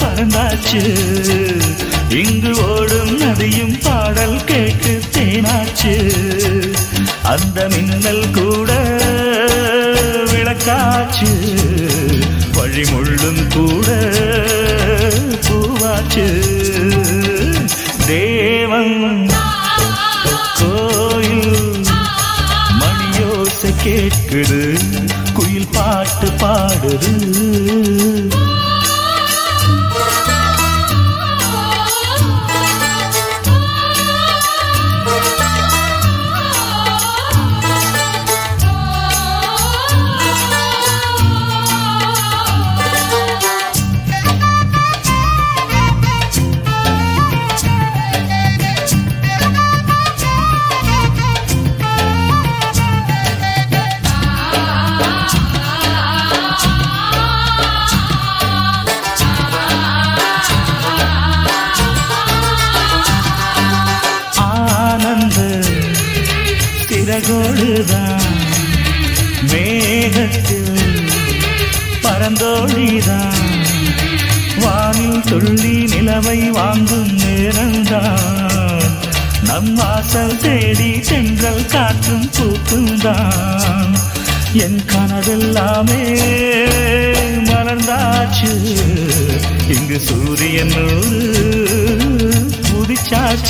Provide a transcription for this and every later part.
பறந்தாச்சு இங்கு ஓடும் நதியும் பாடல் கேட்டு தேனாச்சு. அந்த மின்னல் கூட விளக்காச்சு. வழிமுள்ளும் கூட பூவாச்சு.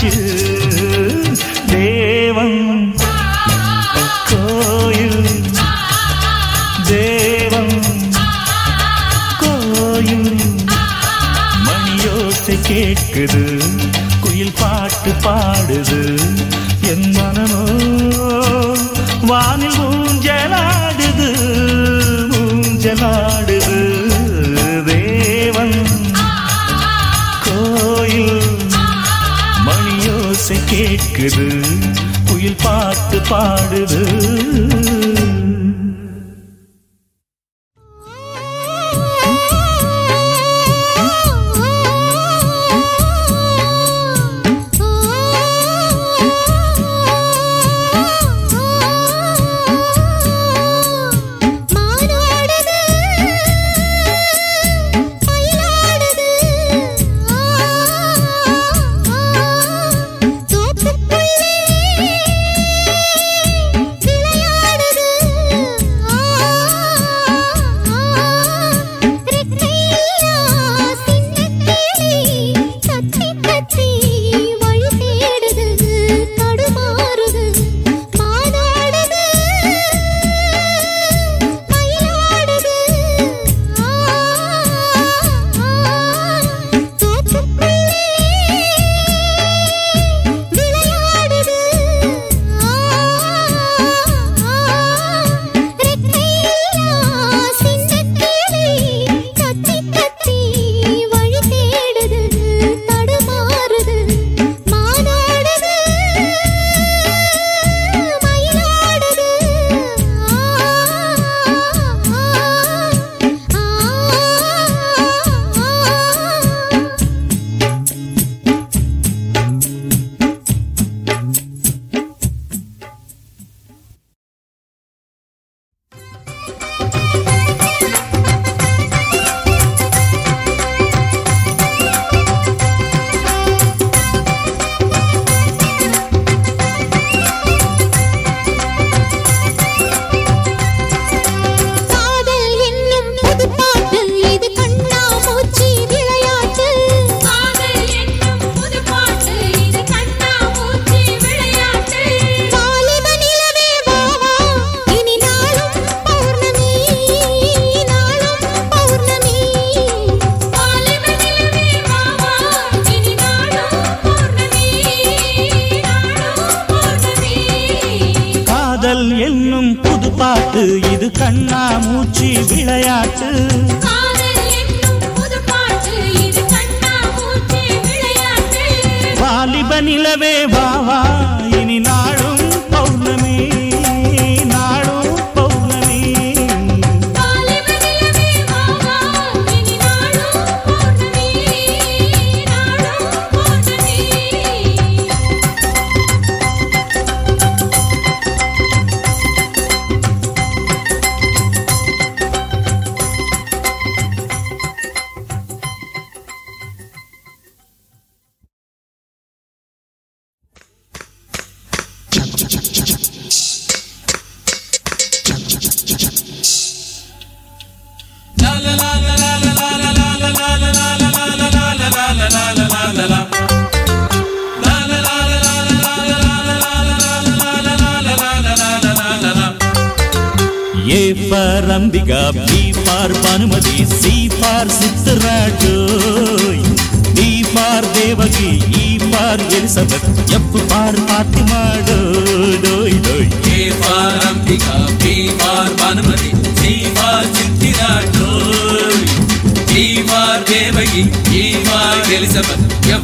you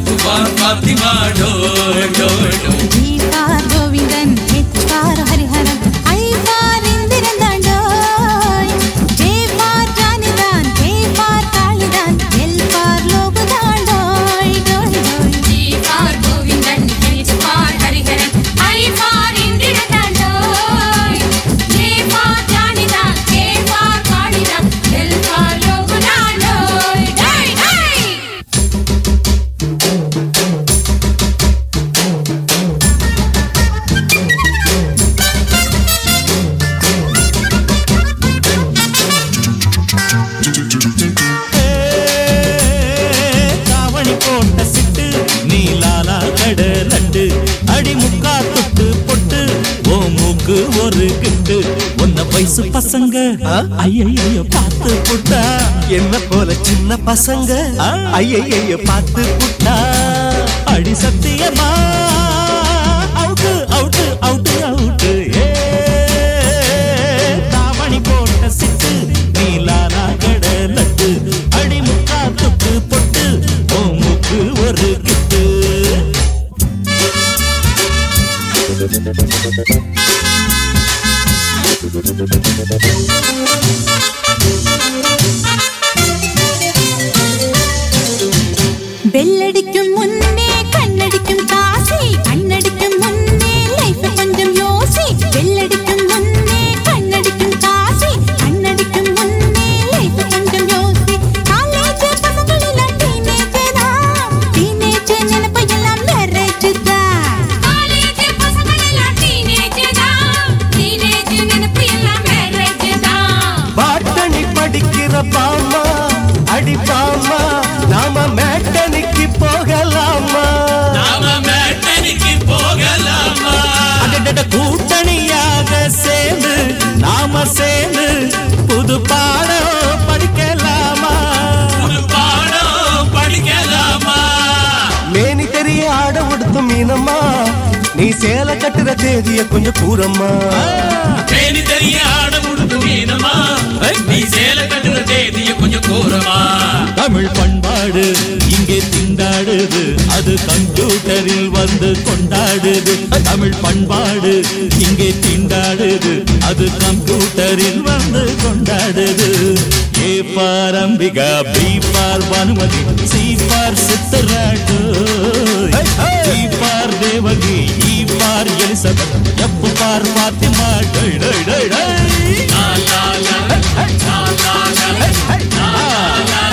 புவார் பாத்திமா டோ டோ. டோ ஜீவார் கோவிந்தன் ஹெச்சார் ஹரிஹரன். சின்ன பசங்க. ஐய பார்த்து புட்டா. அடி சத்தியமா? நாம சேர்ந்து புது பாடம் படிக்கலாமா? புது பாடம் படிக்கலாமா மேனி தெரிய ஆட உடுத்தும் மீனம்மா. நீ சேல கட்டுற தேதிய கொஞ்சம் கூறம்மா. மேனி தெரிய ஆட உடுத்தும் மீனம்மா நீ சேல கட்டுற தேதிய கொஞ்சம் கூறமா தமிழ் பண்பாடு இங்கே திண்டாடுது. அது கம்ப்யூட்டரில் வந்து கொண்டாடுது. தமிழ் பண்பாடு இங்கே திண்டாடுது. அது கம்ப்யூட்டரில் வந்து கொண்டாடுது. A for Ambika B for Banumathi C for சித்தராட்டு. D for Devaki E for Elizabeth F for Fatima. Tie டை டை டை. லா லா லா லா லா லா லா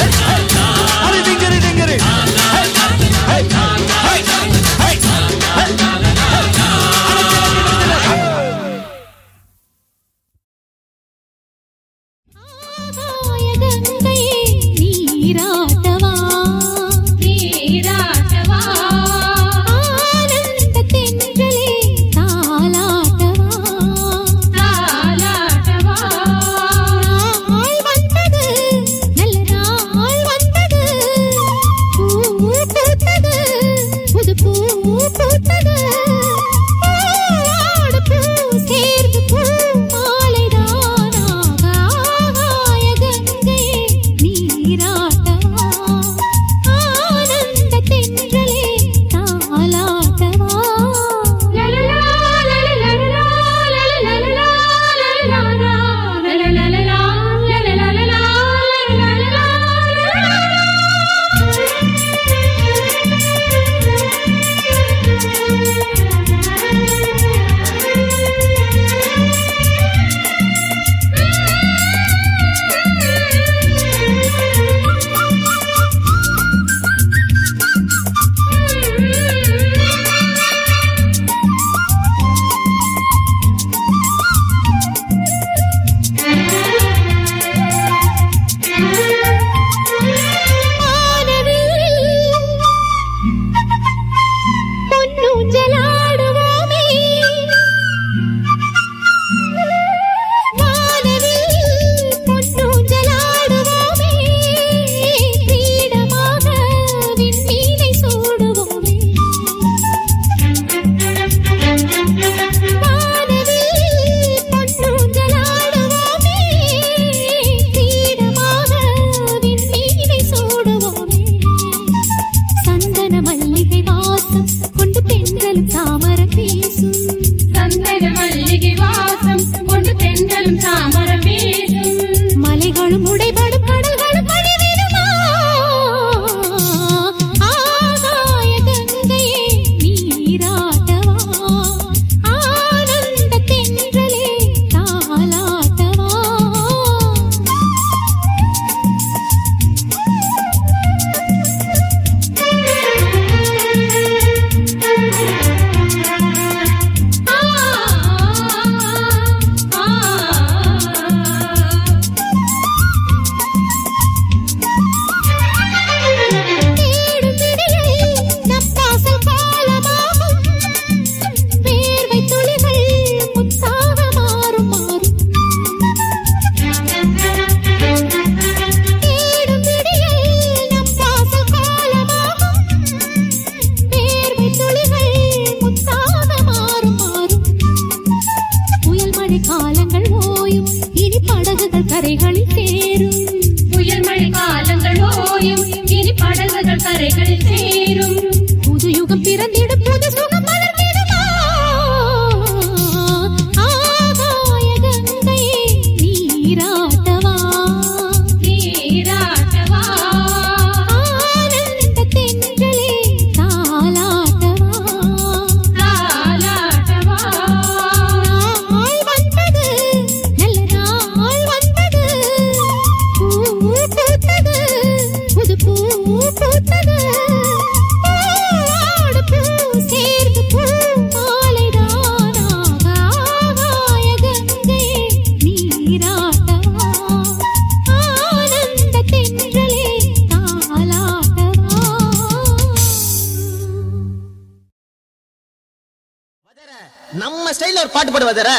வதர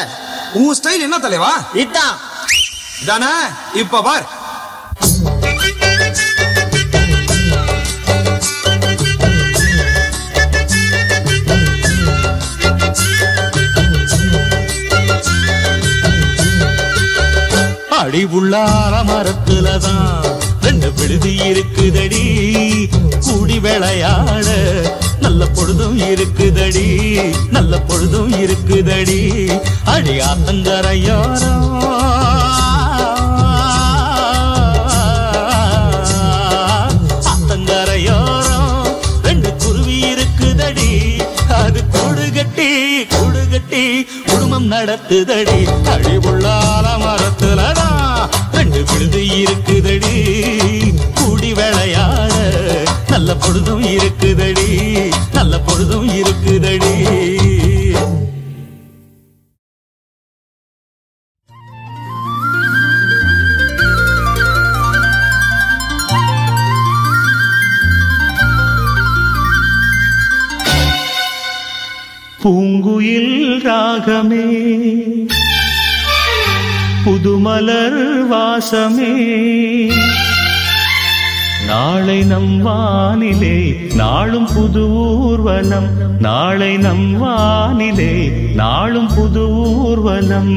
உன் ஸ்டைல் என்ன தலைவா? இதான்? தானே இப்ப பார். அடி உள்ளார மரத்துலதான் ரெண்டு விழுதி இருக்குதடி. கூடி விளையாட நல்ல பொழுதும் இருக்குதடி நல்ல பொழுதும் இருக்குதடி. அடி ஆத்தங்கரையோரம் ஆத்தங்கரையோரம் ரெண்டு குருவி இருக்குதடி அது கூடு கட்டி குடும்பம் நடத்துதடி. அழிவுள்ளால மரத்துலதான் ரெண்டு விழுது இருக்குதடி. கூடி விளையாட நல்ல பொழுதும் இருக்குதடி. பொழுதும் இருக்குதடி. பூங்குயில் ராகமே புதுமலர் வாசமே நாளை நம் வானிலே நாளும் புது ஊர்வலம். நாளை நம் வானிலே நாளும் புது ஊர்வலம்.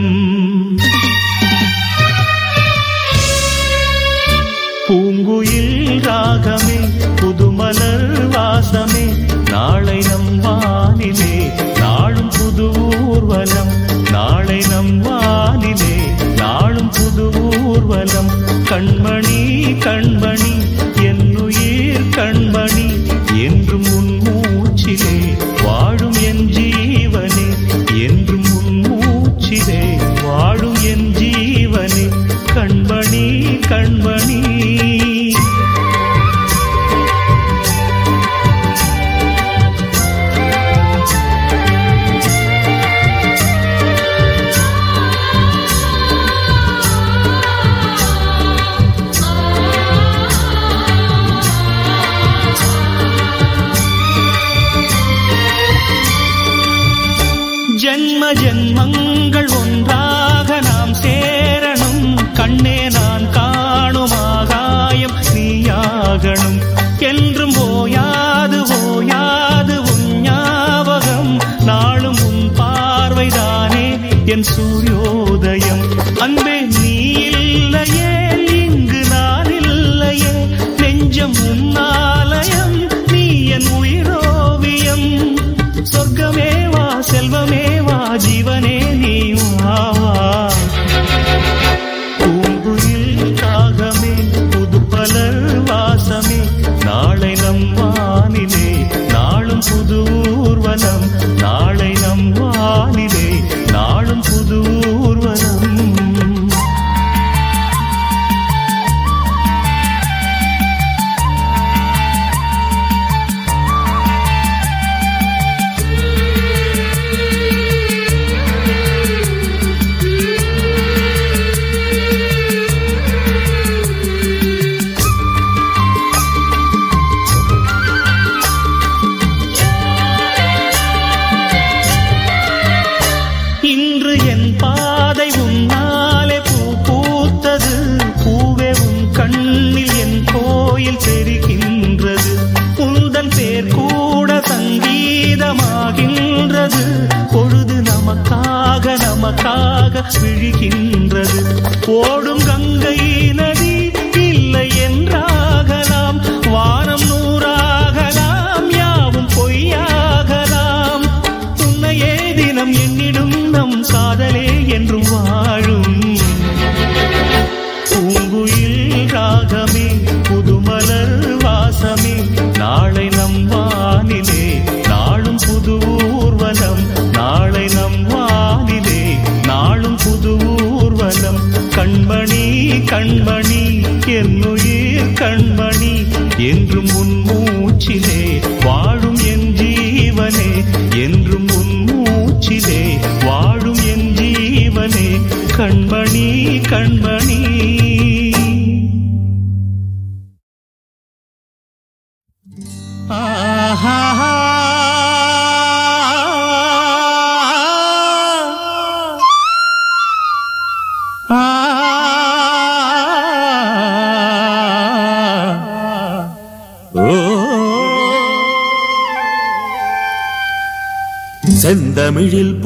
பூங்குயில் ராகமே புதுமலர் வாசமே. நாளை நம் வானிலே நாளும் புது ஊர்வலம். நாளை நம் வானிலே நாளும் புது ஊர்வலம். கண்மணி கண்மணி என்னுயிர் கண்மணி என்றும் உன் மூச்சிலே வாழும் என்று ஜென்ம ஜென்மங்கள் ஒன்றாக நாம் சேரணும். கண்ணே நான் காணும் ஆகாயம் நீயாகணும். என்றும் ஓயாது ஓயாது உன் ஞாபகம். நாளும் உன் பார்வைதானே என் சூரியோதயம். கண்மணி என்றும் உன் மூச்சிலே வாழும் என் ஜீவனே என்றும் உன் மூச்சிலே வாழும் என் ஜீவனே. கண்மணி கண்மணி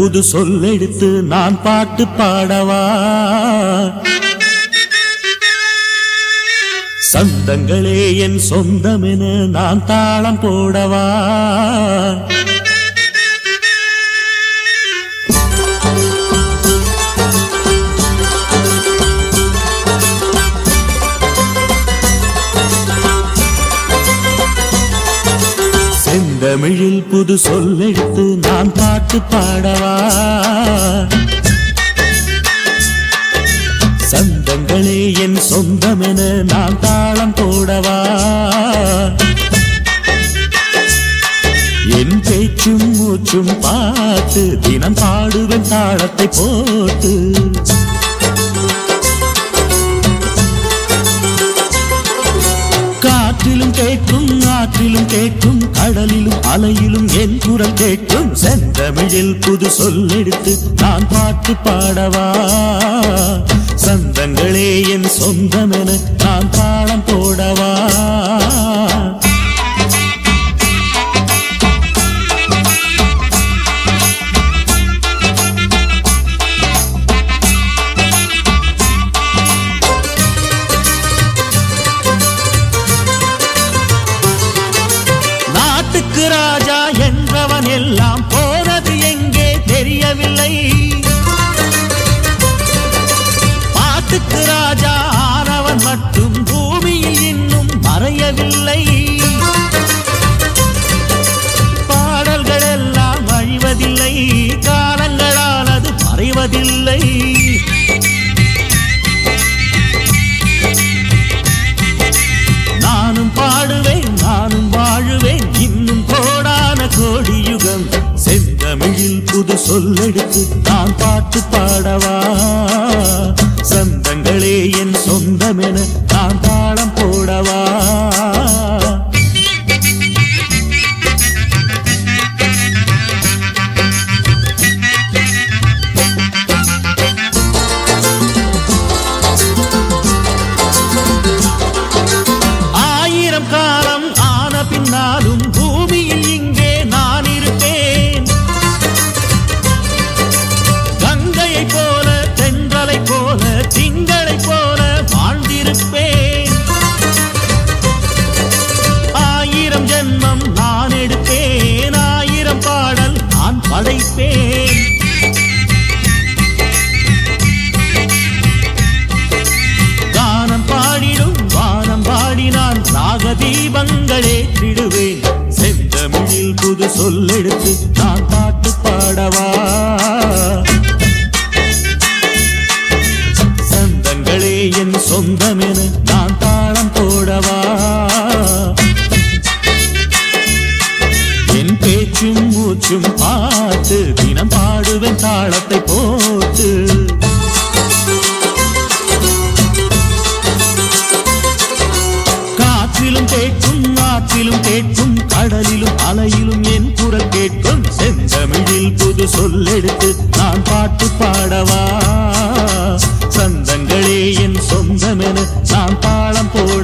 புது சொல்லெடுத்து நான் பாட்டு பாடவா? சந்தங்களே என் சொந்தமென நான் தாளம் போடவா? தமிழில் புது சொல்லெடுத்து நான் பாட்டு பாடவா? சந்தங்களே என் சொந்தம் என நான் தாளம் போடவா? என் பேச்சும் மூச்சும் பார்த்து தினம் பாடுவேன் தாளத்தை போட்டு. ஆற்றிலும் கேட்கும் கடலிலும் அலையிலும் என் குரல் கேட்கும். செந்தமிழில் புது சொல்லெடுத்து நான் பாட்டு பாடவா? சந்தங்களே என் சொந்தமென நான் தாளம் போடவா?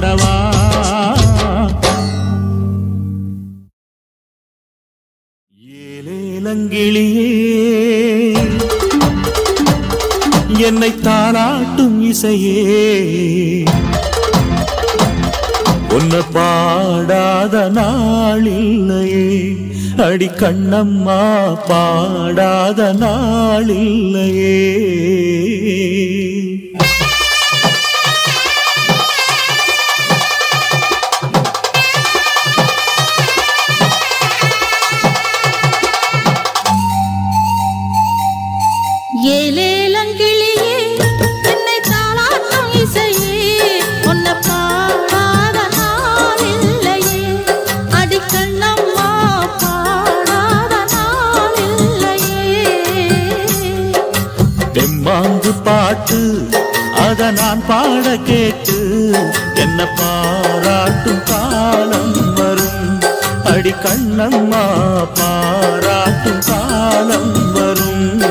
தாளம் போடவா ஏலேலங்கிளியே என்னை தாளாட்டும் இசையே. உன்னை பாடாத நாளில்லையே அடி கண்ணம்மா பாடாத நாளில்லையே. பாட கேட்டு என்ன பாராட்டும் காலம் வரும். அடி கண்ணம்மா பாராட்டும் காலம் வரும்.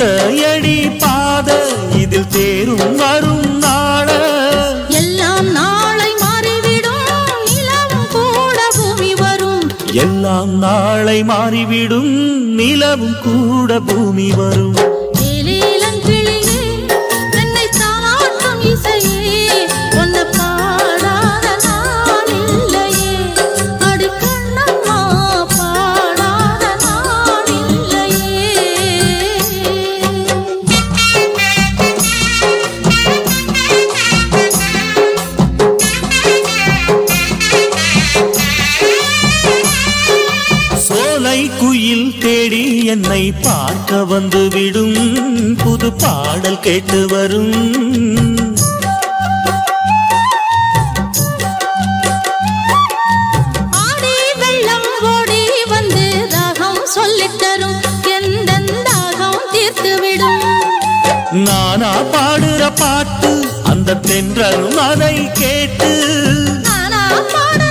ஒத்தையடி பாத இதில் தேரும் வரும் நாள. எல்லாம் நாளை மாறிவிடும் நிலவும் கூட பூமி வரும். எல்லாம் நாளை மாறிவிடும் நிலவும் கூட பூமி வரும். பார்க்க வந்து விடும் புது பாடல் கேட்டு வரும். நானா பாடுற பாட்டு அந்த தென்றலும் அதை கேட்டு. நானா பாடுற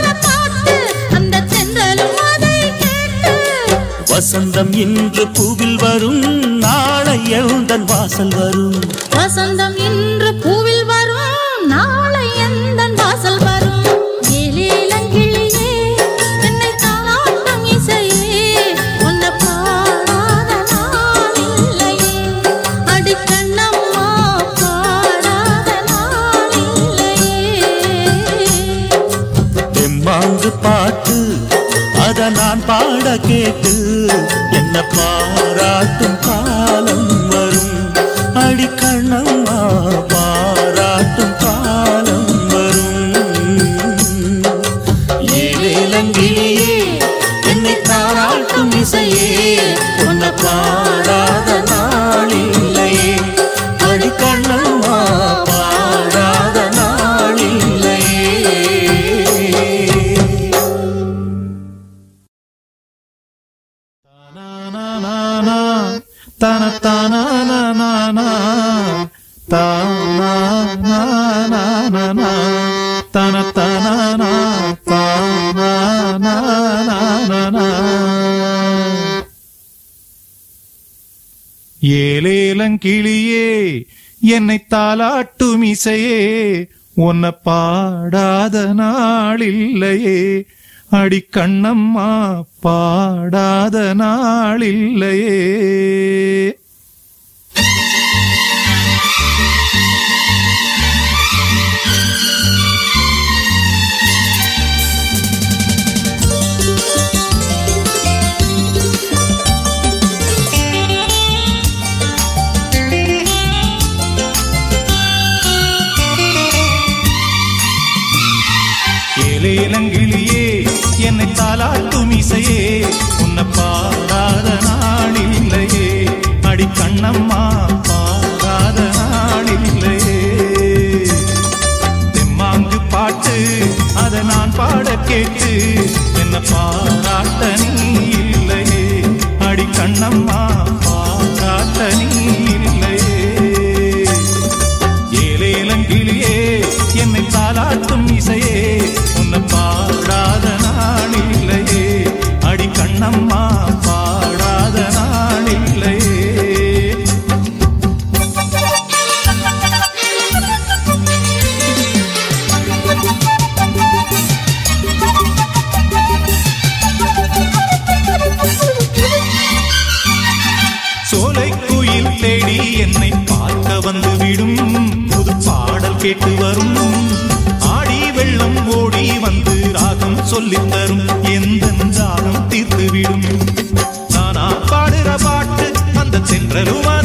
வசந்தம் இன்று பூவில் வரும். நாளை எழுந்தன் வாசல் வரும். வசந்தம் இன்று பூவில் வரும். நாளை எந்தன் வாசல் வரும். ஏலேலங்கிளியே பாட கேட்டு என்ன பாராட்டும் காலம் வரும். அடி ஏலேலங்கிளியே என்னை தாலாட்டும் இசையே. உன்னை பாடாத நாள் இல்லையே. அடிக்கண்ணம்மா பாடாத நாளில்லையே. இசையே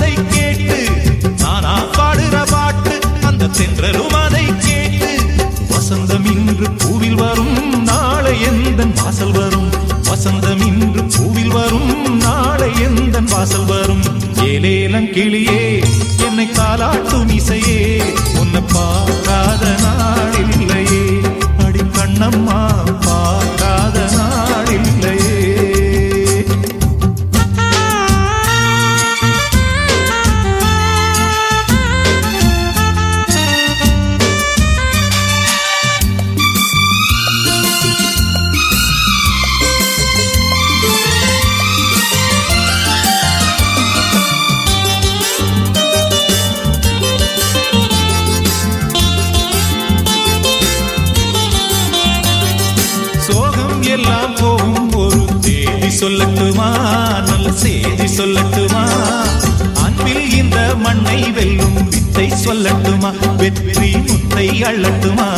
அதை கேட்டு நானா பாடுற பாட்டு அந்த தென்றலும் அதை கேட்டு. வசந்தம் இன்று பூவில் வரும் நாளை எந்த வாசல் வரும்? வசந்தம் இன்று பூவில் வரும் நாளை எந்த வாசல் வரும்? ஏலேலம் கிளியே என்னை காலாட்டும் வெற்றி முத்தை அள்ளட்டுமா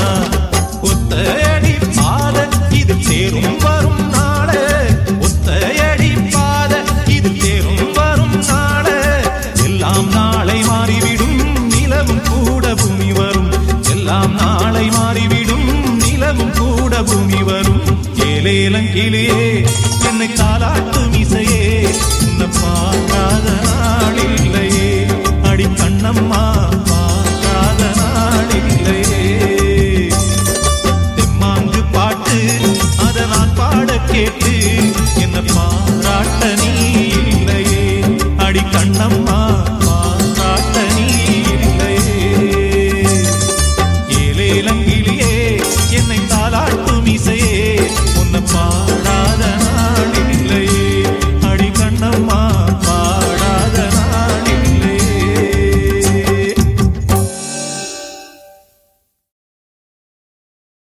ஒத்தையடி பாத இது சேரும் வரும் நாள. ஒத்தையடி பாத இது சேரும் வரும் நாள. எல்லாம் நாளை மாறிவிடும் நிலவும் கூட பூமி வரும். எல்லாம் நாளை மாறிவிடும் நிலவும் கூட பூமி வரும். ஏலேலம் கிளியே என்னை காலாட்டு மிசையே உன்னை பார்க்காத நாளில்லையே அடி கண்ணம்மா கேட்டு என்ன பாராட்ட நீ